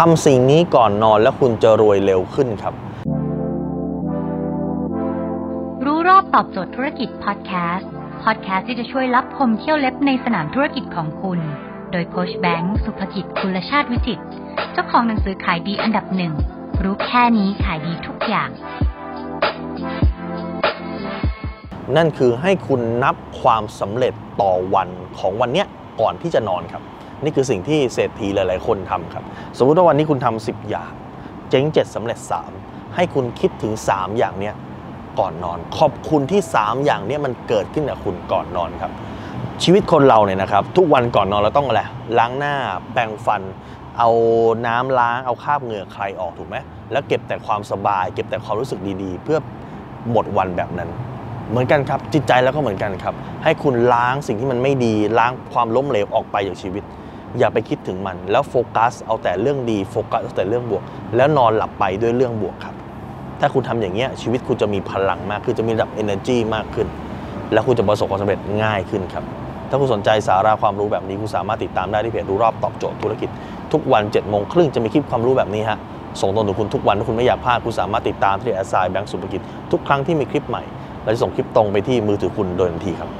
ทำสิ่งนี้ก่อนนอนแล้วคุณจะรวยเร็วขึ้นครับ รู้รอบตอบโจทย์ธุรกิจพอดแคสต์พอดแคสต์ที่จะช่วยรับพมเที่ยวเล็บในสนามธุรกิจของคุณ โดยโคชแบงค์สุภกิจคุณชาติวิจิตรเจ้าของหนังสือขายดีอันดับหนึ่งรู้แค่นี้ขายดีทุกอย่าง นั่นคือให้คุณนับความสำเร็จต่อวันของวันเนี้ยก่อนที่จะนอนครับ นี่คือสิ่งที่เศรษฐีหลาย ๆ คนทำครับ สมมุติว่าวันนี้คุณทำ10 อย่าง เจ๊ง 7สำเร็จ 3 ให้คุณคิดถึง 3 อย่างเนี้ยก่อนนอน ขอบคุณที่ 3 อย่างเนี้ยมันเกิดขึ้นกับคุณก่อนนอนครับ ชีวิตคนเราเนี่ยนะครับ ทุกวันก่อนนอนเราต้องอะไรล้างหน้า แปรงฟัน เอาน้ำล้างเอาคราบเหงื่อใครออกถูกไหมแล้วเก็บแต่ความสบาย เก็บแต่ความรู้สึกดีๆ เพื่อหมดวันแบบนั้นเหมือนกันครับจิตใจแล้วก็เหมือนกันครับ ให้คุณล้างสิ่งที่มันไม่ดีล้างความล้มเหลวออกไปจากชีวิต อย่าไปคิดถึงมัน แล้วโฟกัสเอาแต่เรื่องดีโฟกัสเอาแต่เรื่องบวก แล้วนอนหลับไปด้วยเรื่องบวกครับ ถ้าคุณทำอย่างเงี้ยชีวิตคุณจะมีพลังมากขึ้นจะมีระดับ energy มากขึ้น แล้วคุณจะประสบความสำเร็จง่ายขึ้นครับ ถ้าคุณสนใจสาระความรู้แบบนี้คุณสามารถติดตามได้ที่เพจรู้รอบตอบโจทย์ธุรกิจ ทุกวัน7จ็ดโมงครึ่งจะมีคลิปความรู้แบบนี้ฮะส่งตรงถึงคุณทุกวันถ้าคุณไม่อยากพลาดคุณสามารถติดตามที่แอสไซน์แบงก์สุภกิจทุกครั้งที่มีคลิปใหม่เราจะส่งคลิปตรงไปที่มือถือคุณโดยทันทีครับ